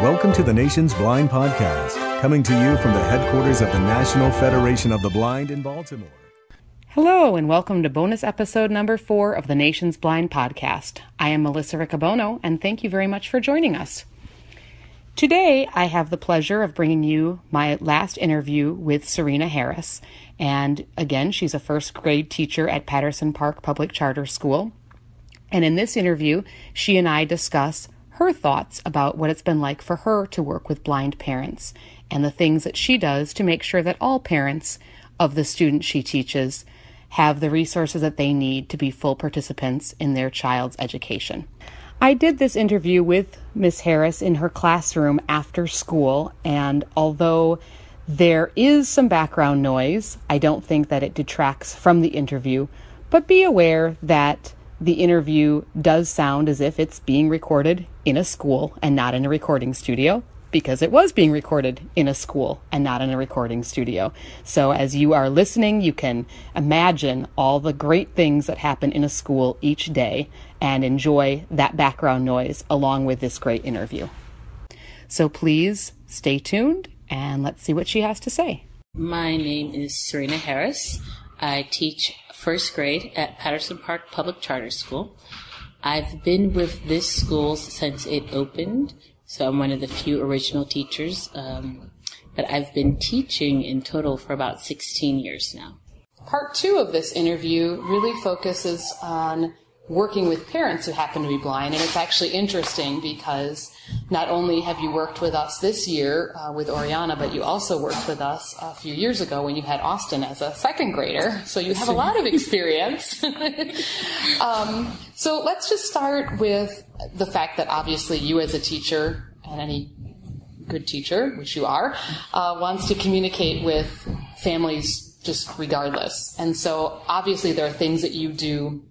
Welcome to the Nation's Blind Podcast, coming to you from the headquarters of the National Federation of the Blind in Baltimore. Hello, and welcome to bonus episode number four of the Nation's Blind Podcast. I am Melissa Riccobono, and thank you very much for joining us. Today, I have the pleasure of bringing you my last interview with Serena Harris. And again, she's a first grade teacher at Patterson Park Public Charter School. And in this interview, she and I discuss her thoughts about what it's been like for her to work with blind parents and the things that she does to make sure that all parents of the students she teaches have the resources that they need to be full participants in their child's education. I did this interview with Miss Harris in her classroom after school, and although there is some background noise, I don't think that it detracts from the interview. But be aware that the interview does sound as if it's being recorded in a school and not in a recording studio because it was being recorded in a school and not in a recording studio. So as you are listening, you can imagine all the great things that happen in a school each day and enjoy that background noise along with this great interview. So please stay tuned and let's see what she has to say. My name is Serena Harris. I teach first grade at Patterson Park Public Charter School. I've been with this school since it opened so I'm one of the few original teachers. Um, but I've been teaching in total for about 16 years now. Part two of this interview really focuses on working with parents who happen to be blind. And it's actually interesting because not only have you worked with us this year uh, with Oriana, but you also worked with us a few years ago when you had Austin as a second grader. So you have a lot of experience. um, so let's just start with the fact that obviously you as a teacher and any good teacher, which you are, uh, wants to communicate with families just regardless. And so obviously there are things that you do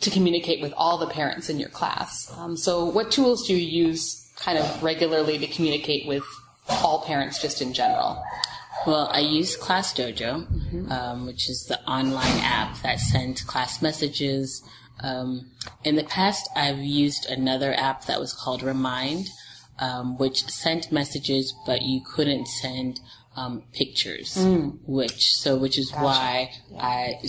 to communicate with all the parents in your class. Um, so, what tools do you use kind of regularly to communicate with all parents just in general? Well, I use Class Dojo, mm-hmm. um, which is the online app that sends class messages. Um, in the past, I've used another app that was called Remind, um, which sent messages, but you couldn't send um, pictures. Mm. Which so, which is gotcha. why yeah. I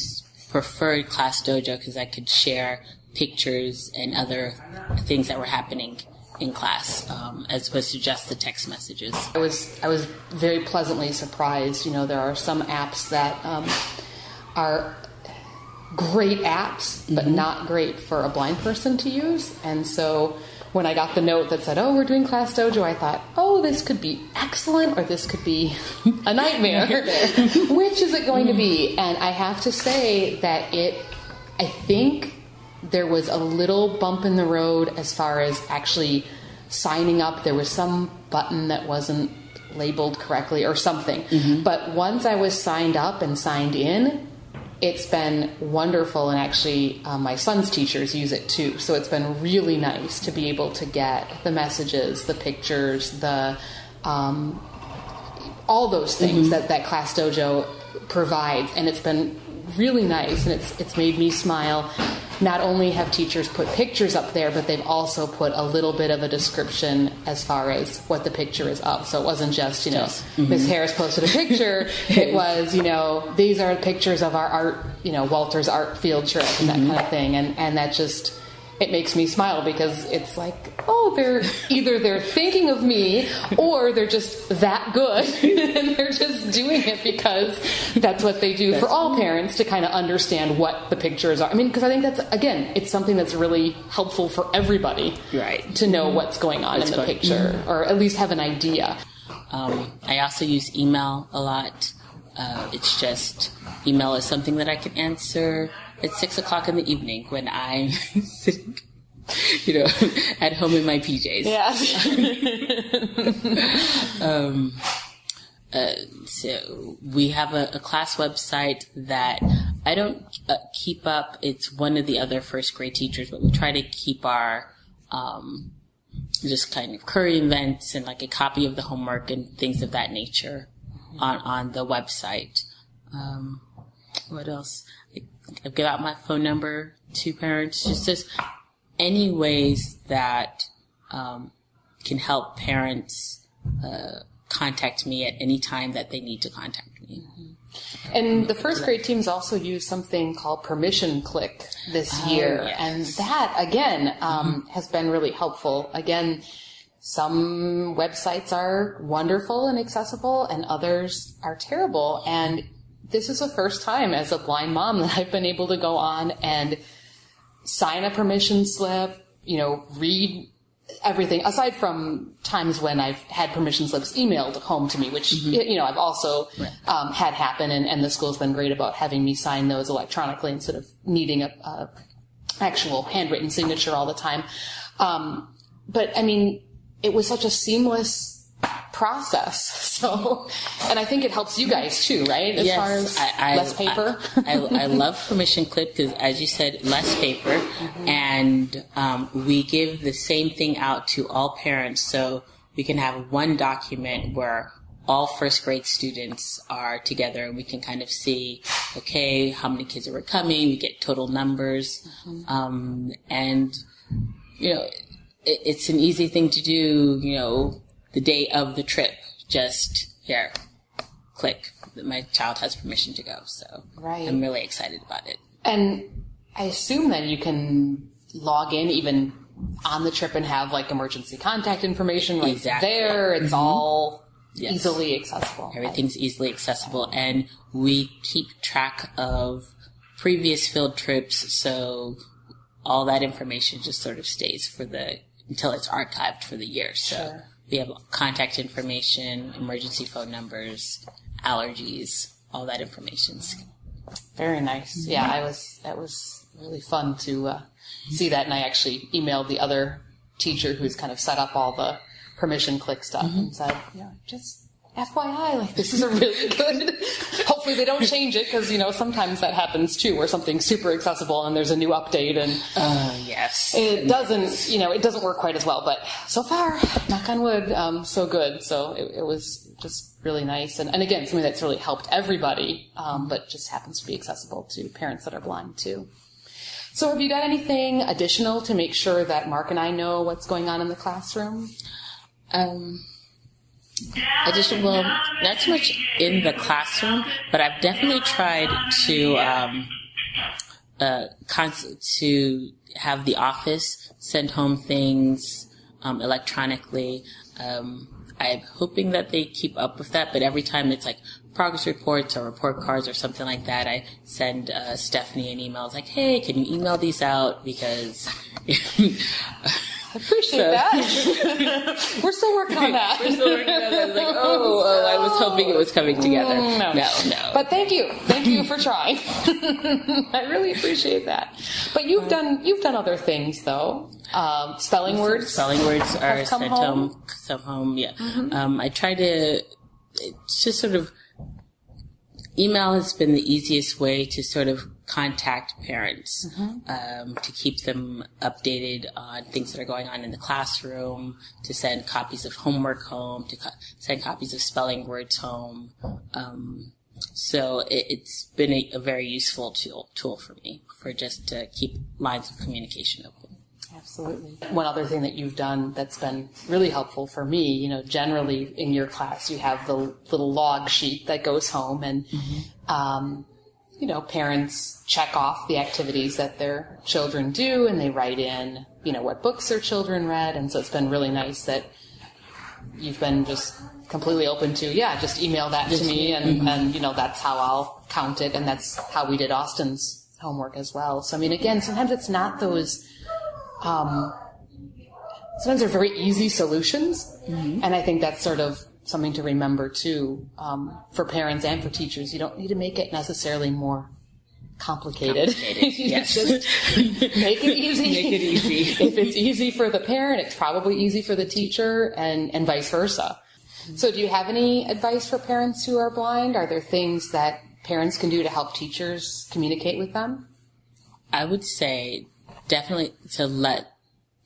preferred Class Dojo because I could share pictures and other things that were happening in class um, as opposed to just the text messages. I was I was very pleasantly surprised. You know, there are some apps that um, are great apps, but mm-hmm. not great for a blind person to use, and so when I got the note that said, "Oh, we're doing Class Dojo," I thought, "Oh, this could be excellent, or this could be a nightmare. Which is it going to be?" And I have to say that it, I think there was a little bump in the road as far as actually signing up. There was some button that wasn't labeled correctly or something. Mm-hmm. But once I was signed up and signed in, it's been wonderful, and actually, um, my son's teachers use it too. So it's been really nice to be able to get the messages, the pictures, the um, all those things mm-hmm. that that Class Dojo provides, and it's been really nice, and it's it's made me smile not only have teachers put pictures up there, but they've also put a little bit of a description as far as what the picture is of. So it wasn't just, you know, Miss mm-hmm. Harris posted a picture. it was, you know, these are pictures of our art, you know, Walters art field trip and that mm-hmm. kind of thing. And, and that just, it makes me smile because it's like, oh, they're either they're thinking of me or they're just that good and they're just doing it because that's what they do for all parents to kind of understand what the pictures are. I mean, because I think that's again, it's something that's really helpful for everybody, right? To know mm-hmm. what's going on in the picture mm-hmm. or at least have an idea. Um, I also use email a lot. Uh, it's just email is something that I can answer at six o'clock in the evening when I'm sitting, you know, at home in my PJs. Yeah. um, uh, so we have a, a, class website that I don't uh, keep up. It's one of the other first grade teachers, but we try to keep our um, just kind of current events and like a copy of the homework and things of that nature on on the website. Um, what else? Give out my phone number to parents. Just as any ways that um, can help parents uh, contact me at any time that they need to contact me. And the first grade teams also use something called Permission Click this Oh, year. yes. And that, again, um, has been really helpful. Again, some websites are wonderful and accessible, and others are terrible. And this is the first time as a blind mom that I've been able to go on and sign a permission slip, you know, read everything aside from times when I've had permission slips emailed home to me, which you know I've also um, had happen, and, and the school's been great about having me sign those electronically instead of needing a, a actual handwritten signature all the time. Um, but I mean, it was such a seamless process. So, and I think it helps you guys too, right? As far as less paper. I, I, I love permission click because, as you said, less paper, and um, we give the same thing out to all parents, so we can have one document where all first grade students are together, and we can kind of see, okay, how many kids are coming. We get total numbers, um, and you know, it, it's an easy thing to do. You know, the day of the trip, just here, click. That my child has permission to go, so Right. I'm really excited about it. And I assume that you can log in even on the trip and have like emergency contact information right Exactly. there. It's mm-hmm. all Yes. easily accessible. Everything's easily accessible, and we keep track of previous field trips, so all that information just sort of stays for the until it's archived for the year. So Sure. We have contact information, emergency phone numbers, allergies, all that information. Very nice. Yeah, I was. That was really fun to uh, see that, and I actually emailed the other teacher who's kind of set up all the permission click stuff and said, you know, just FYI, like this is a really good. Hopefully they don't change it because you know sometimes that happens too, where something's super accessible and there's a new update and Uh, yes. it doesn't, you know, it doesn't work quite as well. But so far, knock on wood, um, so good. So it, it was just really nice, and, and again, something that's really helped everybody, um, but just happens to be accessible to parents that are blind too. So have you got anything additional to make sure that Mark and I know what's going on in the classroom? Um, addition, well, not so much in the classroom, but I've definitely tried to um, uh, cons- to have the office send home things um, electronically. Um, I'm hoping that they keep up with that, but every time it's like progress reports or report cards or something like that, I send uh, Stephanie an email. It's like, hey, can you email these out? Because I appreciate that. We're still working on that. We're still working on that. I was like, oh, oh, I was hoping it was coming together. Mm, no. no, no. But thank you, thank you for trying. I really appreciate that. But you've done you've done other things though. Um, spelling words. spelling words are come sent home? Mm-hmm. home. Some home, yeah. Um, I try to. It's just sort of. Email has been the easiest way to sort of contact parents Mm-hmm. um, to keep them updated on things that are going on in the classroom, to send copies of homework home, to co- send copies of spelling words home. Um, so it, it's been a, a very useful tool tool for me for just to keep lines of communication open. Absolutely. One other thing that you've done that's been really helpful for me, you know, generally in your class, you have the little log sheet that goes home and, um, you know, parents check off the activities that their children do and they write in, you know, what books their children read. And so it's been really nice that you've been just completely open to, yeah, just email that to me and, and, you know, that's how I'll count it. And that's how we did Austin's homework as well. So, I mean, again, sometimes it's not those, um, sometimes they're very easy solutions. And I think that's sort of something to remember too, um, for parents and for teachers. You don't need to make it necessarily more complicated. Complicated, yes. just make it easy. Make it easy. if it's easy for the parent, it's probably easy for the teacher and, and vice versa. So do you have any advice for parents who are blind? Are there things that parents can do to help teachers communicate with them? I would say definitely to let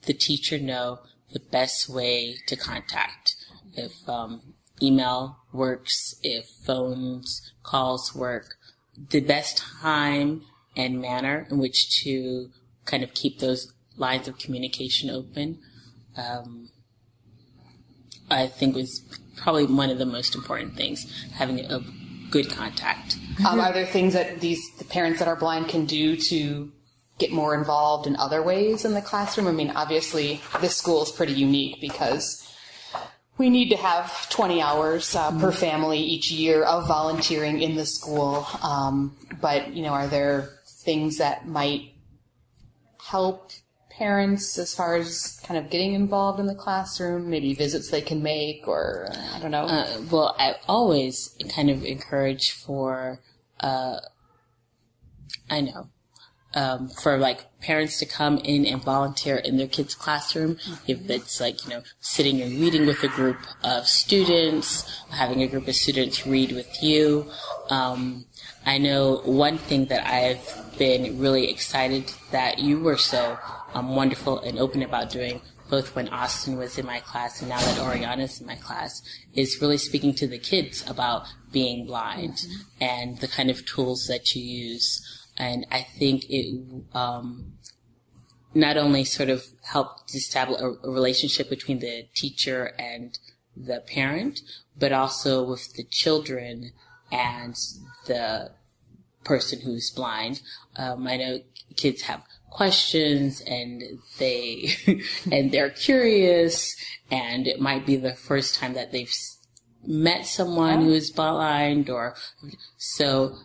the teacher know the best way to contact. If um, email works, if phones calls work, the best time and manner in which to kind of keep those lines of communication open. Um, I think was probably one of the most important things, having a good contact. Um, are there things that these the parents that are blind can do to get more involved in other ways in the classroom? I mean, obviously, this school is pretty unique because we need to have 20 hours uh, per family each year of volunteering in the school. Um, but, you know, are there things that might help parents as far as kind of getting involved in the classroom, maybe visits they can make, or I don't know. Uh, well, I always kind of encourage for, uh, I know, um, for like parents to come in and volunteer in their kids' classroom. If it's like, you know, sitting and reading with a group of students, having a group of students read with you. Um, I know one thing that I've been really excited that you were so um, wonderful and open about doing both when Austin was in my class and now that Oriana's in my class, is really speaking to the kids about being blind mm-hmm. and the kind of tools that you use. And I think it um, not only sort of helped establish a, a relationship between the teacher and the parent, but also with the children and the person who's blind. Um, I know kids have questions and they and they're curious and it might be the first time that they've met someone who is blind or so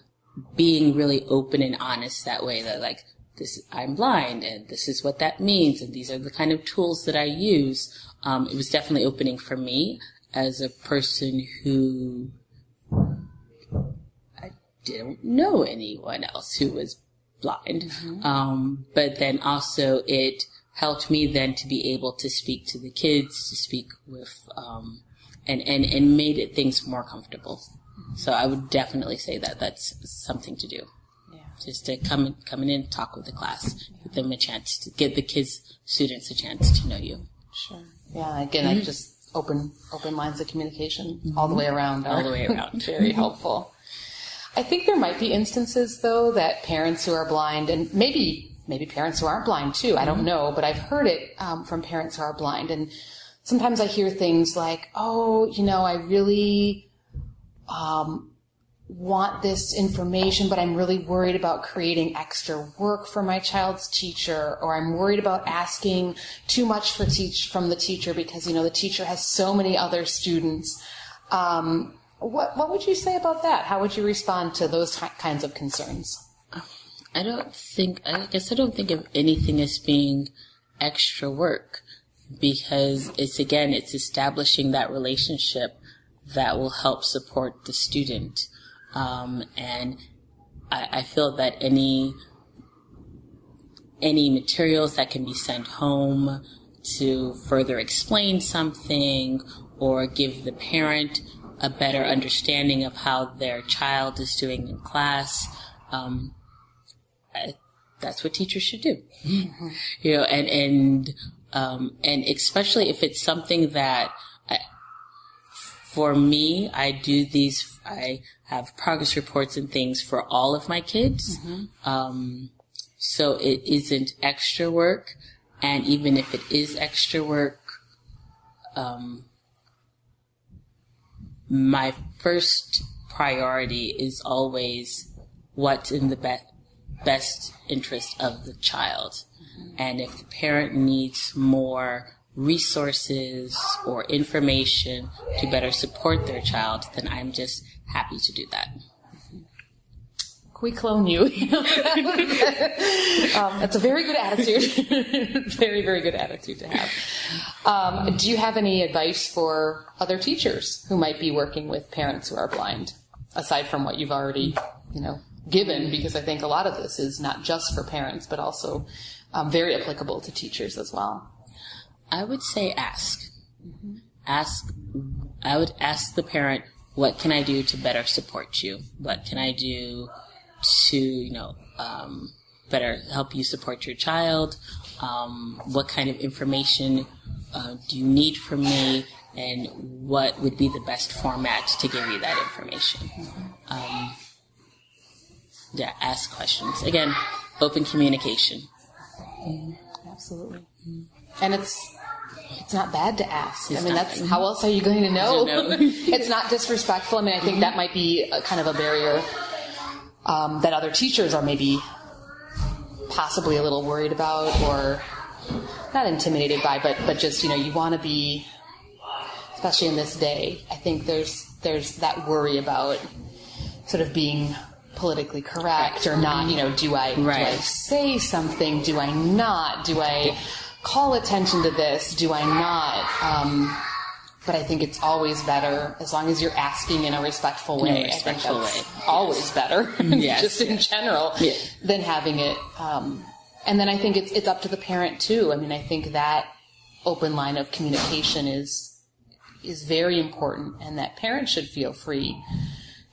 being really open and honest that way that like this I'm blind and this is what that means and these are the kind of tools that I use um, it was definitely opening for me as a person who I didn't know anyone else who was blind. Mm-hmm. Um, but then also it helped me then to be able to speak to the kids, to speak with, um, and, and, and made it things more comfortable. Mm-hmm. So I would definitely say that that's something to do. Yeah. Just to come in, come in and talk with the class, give them a chance to give the kids, students a chance to know you. Sure. Yeah. Again, mm-hmm. I just open, open lines of communication all the way around. All the way around. very helpful. I think there might be instances though that parents who are blind and maybe maybe parents who aren't blind too. I don't mm-hmm. know, but I've heard it um, from parents who are blind, and sometimes I hear things like, "Oh, you know, I really um, want this information, but I'm really worried about creating extra work for my child's teacher, or I'm worried about asking too much for teach from the teacher because you know the teacher has so many other students." Um, what, what would you say about that? How would you respond to those kinds of concerns? I don't think, I guess I don't think of anything as being extra work because it's again, it's establishing that relationship that will help support the student. Um, and I, I feel that any, any materials that can be sent home to further explain something or give the parent a better understanding of how their child is doing in class. Um, I, that's what teachers should do. Mm-hmm. You know, and and um, and especially if it's something that for me, I do these. I have progress reports and things for all of my kids. Mm-hmm. Um, so it isn't extra work, and even if it is extra work, um, my first priority is always what's in the be- best interest of the child. Mm-hmm. And if the parent needs more resources or information to better support their child, then I'm just happy to do that we clone you? um, that's a very good attitude. very, very good attitude to have. Um, do you have any advice for other teachers who might be working with parents who are blind, aside from what you've already, you know, given? Because I think a lot of this is not just for parents, but also um, very applicable to teachers as well. I would say ask. Mm-hmm. Ask. I would ask the parent, "What can I do to better support you? What can I do?" to, you know, um, better help you support your child? Um, what kind of information uh, do you need from me? And what would be the best format to give you that information? Um, yeah, ask questions. Again, open communication. Mm, absolutely. And it's it's not bad to ask. It's I mean, that's bad. how else are you going to know? know. it's not disrespectful. I mean, I think that might be a, kind of a barrier um, that other teachers are maybe possibly a little worried about or not intimidated by, but but just you know, you want to be, especially in this day. I think there's there's that worry about sort of being politically correct or not. You know, do I do I say something? Do I not? Do I call attention to this? Do I not? Um, but I think it's always better as long as you're asking in a respectful way. a I think respectful that's way, always better, Yes, just in yes. general, than having it. Um, and then I think it's it's up to the parent too. I mean, I think that open line of communication is is very important, and that parents should feel free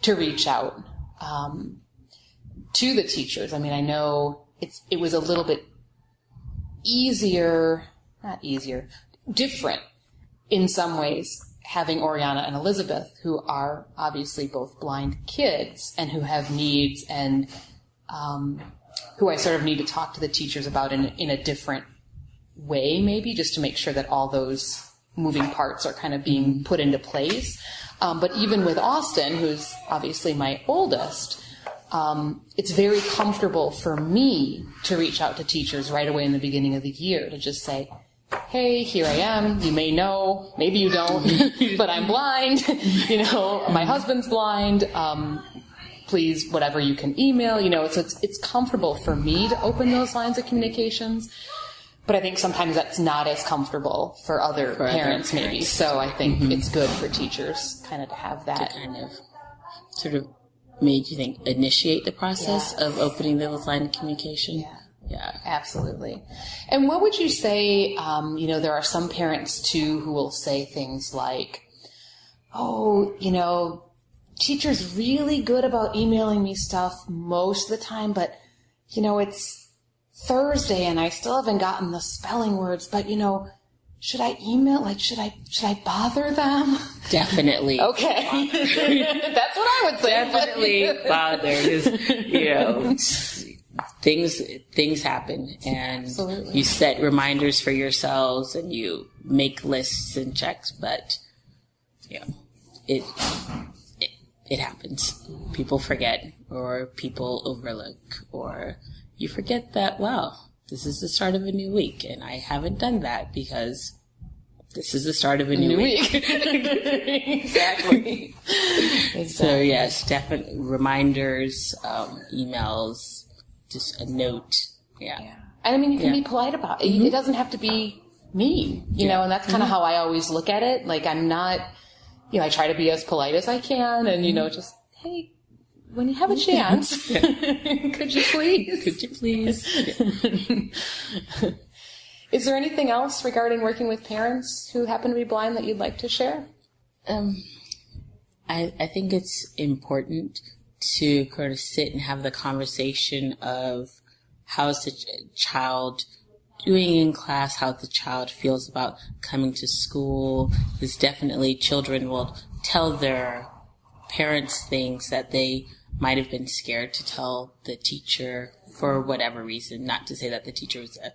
to reach out um, to the teachers. I mean, I know it's it was a little bit easier, not easier, different in some ways having Oriana and Elizabeth, who are obviously both blind kids and who have needs and um, who I sort of need to talk to the teachers about in, in a different way, maybe, just to make sure that all those moving parts are kind of being put into place. Um, but even with Austin, who's obviously my oldest, um, it's very comfortable for me to reach out to teachers right away in the beginning of the year to just say, hey, here I am. You may know, maybe you don't, but I'm blind. you know, my husband's blind. Um, please, whatever you can email, you know, so it's, it's comfortable for me to open those lines of communications. But I think sometimes that's not as comfortable for other other parents, maybe. So I think it's good for teachers kind of to have that. kind of sort of made you think initiate the process Yeah. of opening the line of communication. Yeah. Yeah. Absolutely. And what would you say? Um, you know, there are some parents too who will say things like, "Oh, you know, teacher's really good about emailing me stuff most of the time, but you know, it's Thursday and I still haven't gotten the spelling words. But you know, should I email? Like, should I should I bother them? Definitely. Okay, that's what I would say. Definitely bother you know things things happen and Absolutely. you set reminders for yourselves and you make lists and checks but you know it it, it happens people forget or people overlook or you forget that wow this is the start of a new week and i haven't done that because this is the start of a new, New week week. exactly. So yes, definitely reminders, um, emails, just a note. Yeah. And I mean, you can Yeah. be polite about it. Mm-hmm. It doesn't have to be mean, you know, and that's kind of mm-hmm. how I always look at it. Like, I'm not, you know, I try to be as polite as I can and, you mm-hmm. know, just, hey, when you have a chance, could you please? Could you please? Is there anything else regarding working with parents who happen to be blind that you'd like to share? Um, I I think it's important to kind of sit and have the conversation of how's the ch- child doing in class, how the child feels about coming to school. Because definitely children will tell their parents things that they might have been scared to tell the teacher for whatever reason. Not to say that the teacher was a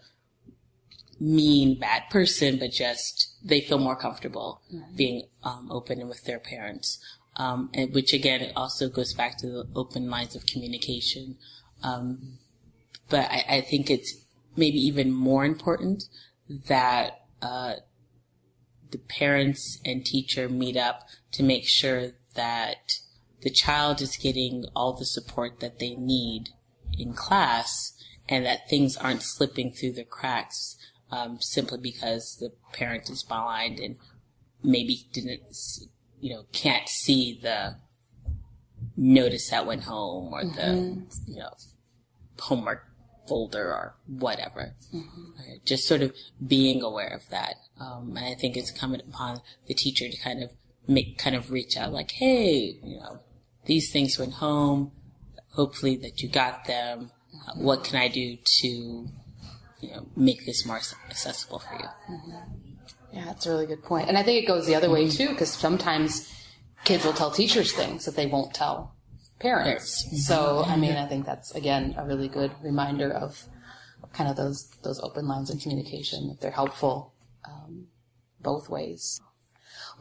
mean, bad person, but just they feel more comfortable being um, open with their parents. Um, and which again it also goes back to the open lines of communication. Um, but I, I think it's maybe even more important that uh, the parents and teacher meet up to make sure that the child is getting all the support that they need in class and that things aren't slipping through the cracks um, simply because the parent is blind and maybe didn't, you know, can't see the notice that went home or the, you know, homework folder or whatever. Right? Just sort of being aware of that. Um, and I think it's coming upon the teacher to kind of make, kind of reach out like, hey, you know, these things went home. Hopefully that you got them. Uh, what can I do to, you know, make this more accessible for you? Yeah, that's a really good point. And I think it goes the other way too, because sometimes kids will tell teachers things that they won't tell parents. Parents. So, I mean, I think that's again a really good reminder of kind of those those open lines of communication if they're helpful. Um, both ways.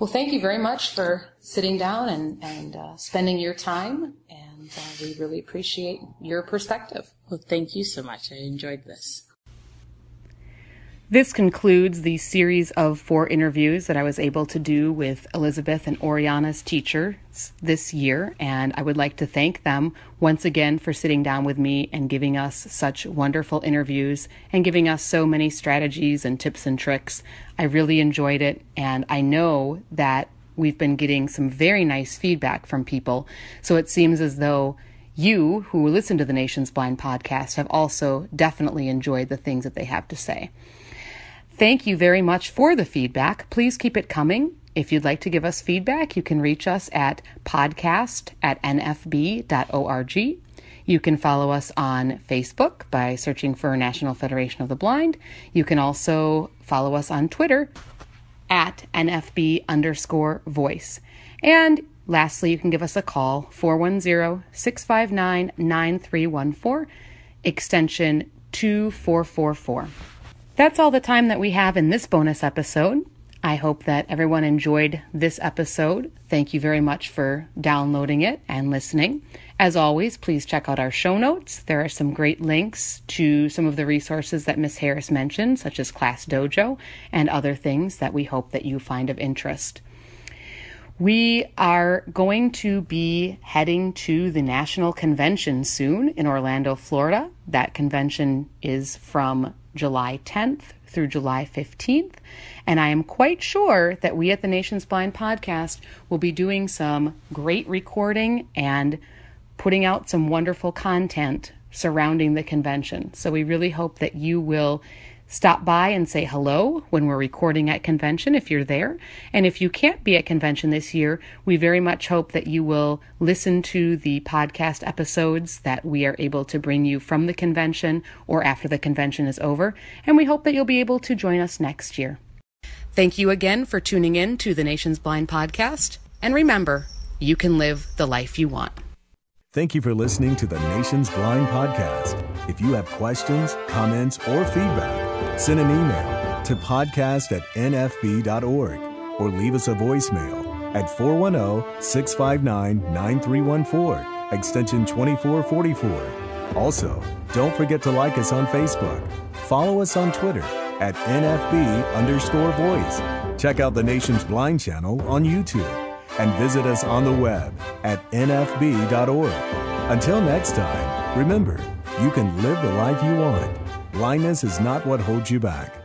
Well, thank you very much for sitting down and, and uh, spending your time, and uh, we really appreciate your perspective. Well, thank you so much. I enjoyed this. This concludes the series of four interviews that I was able to do with Elizabeth and Oriana's teachers this year, and I would like to thank them once again for sitting down with me and giving us such wonderful interviews and giving us so many strategies and tips and tricks. I really enjoyed it, and I know that we've been getting some very nice feedback from people, so it seems as though you who listen to the Nation's Blind podcast have also definitely enjoyed the things that they have to say. Thank you very much for the feedback. Please keep it coming. If you'd like to give us feedback, you can reach us at podcast at nfb.org. You can follow us on Facebook by searching for National Federation of the Blind. You can also follow us on Twitter at NFB underscore voice. And lastly, you can give us a call 410 659 9314, extension 2444. That's all the time that we have in this bonus episode. I hope that everyone enjoyed this episode. Thank you very much for downloading it and listening. As always, please check out our show notes. There are some great links to some of the resources that Miss Harris mentioned, such as Class Dojo and other things that we hope that you find of interest. We are going to be heading to the National Convention soon in Orlando, Florida. That convention is from July 10th through July 15th. And I am quite sure that we at the Nation's Blind podcast will be doing some great recording and putting out some wonderful content surrounding the convention. So we really hope that you will Stop by and say hello when we're recording at convention if you're there. And if you can't be at convention this year, we very much hope that you will listen to the podcast episodes that we are able to bring you from the convention or after the convention is over. And we hope that you'll be able to join us next year. Thank you again for tuning in to the Nation's Blind podcast. And remember, you can live the life you want. Thank you for listening to the Nation's Blind podcast. If you have questions, comments, or feedback, Send an email to podcast at nfb.org or leave us a voicemail at 410 659 9314, extension 2444. Also, don't forget to like us on Facebook. Follow us on Twitter at NFB underscore voice. Check out the Nation's Blind channel on YouTube and visit us on the web at nfb.org. Until next time, remember, you can live the life you want. Blindness is not what holds you back.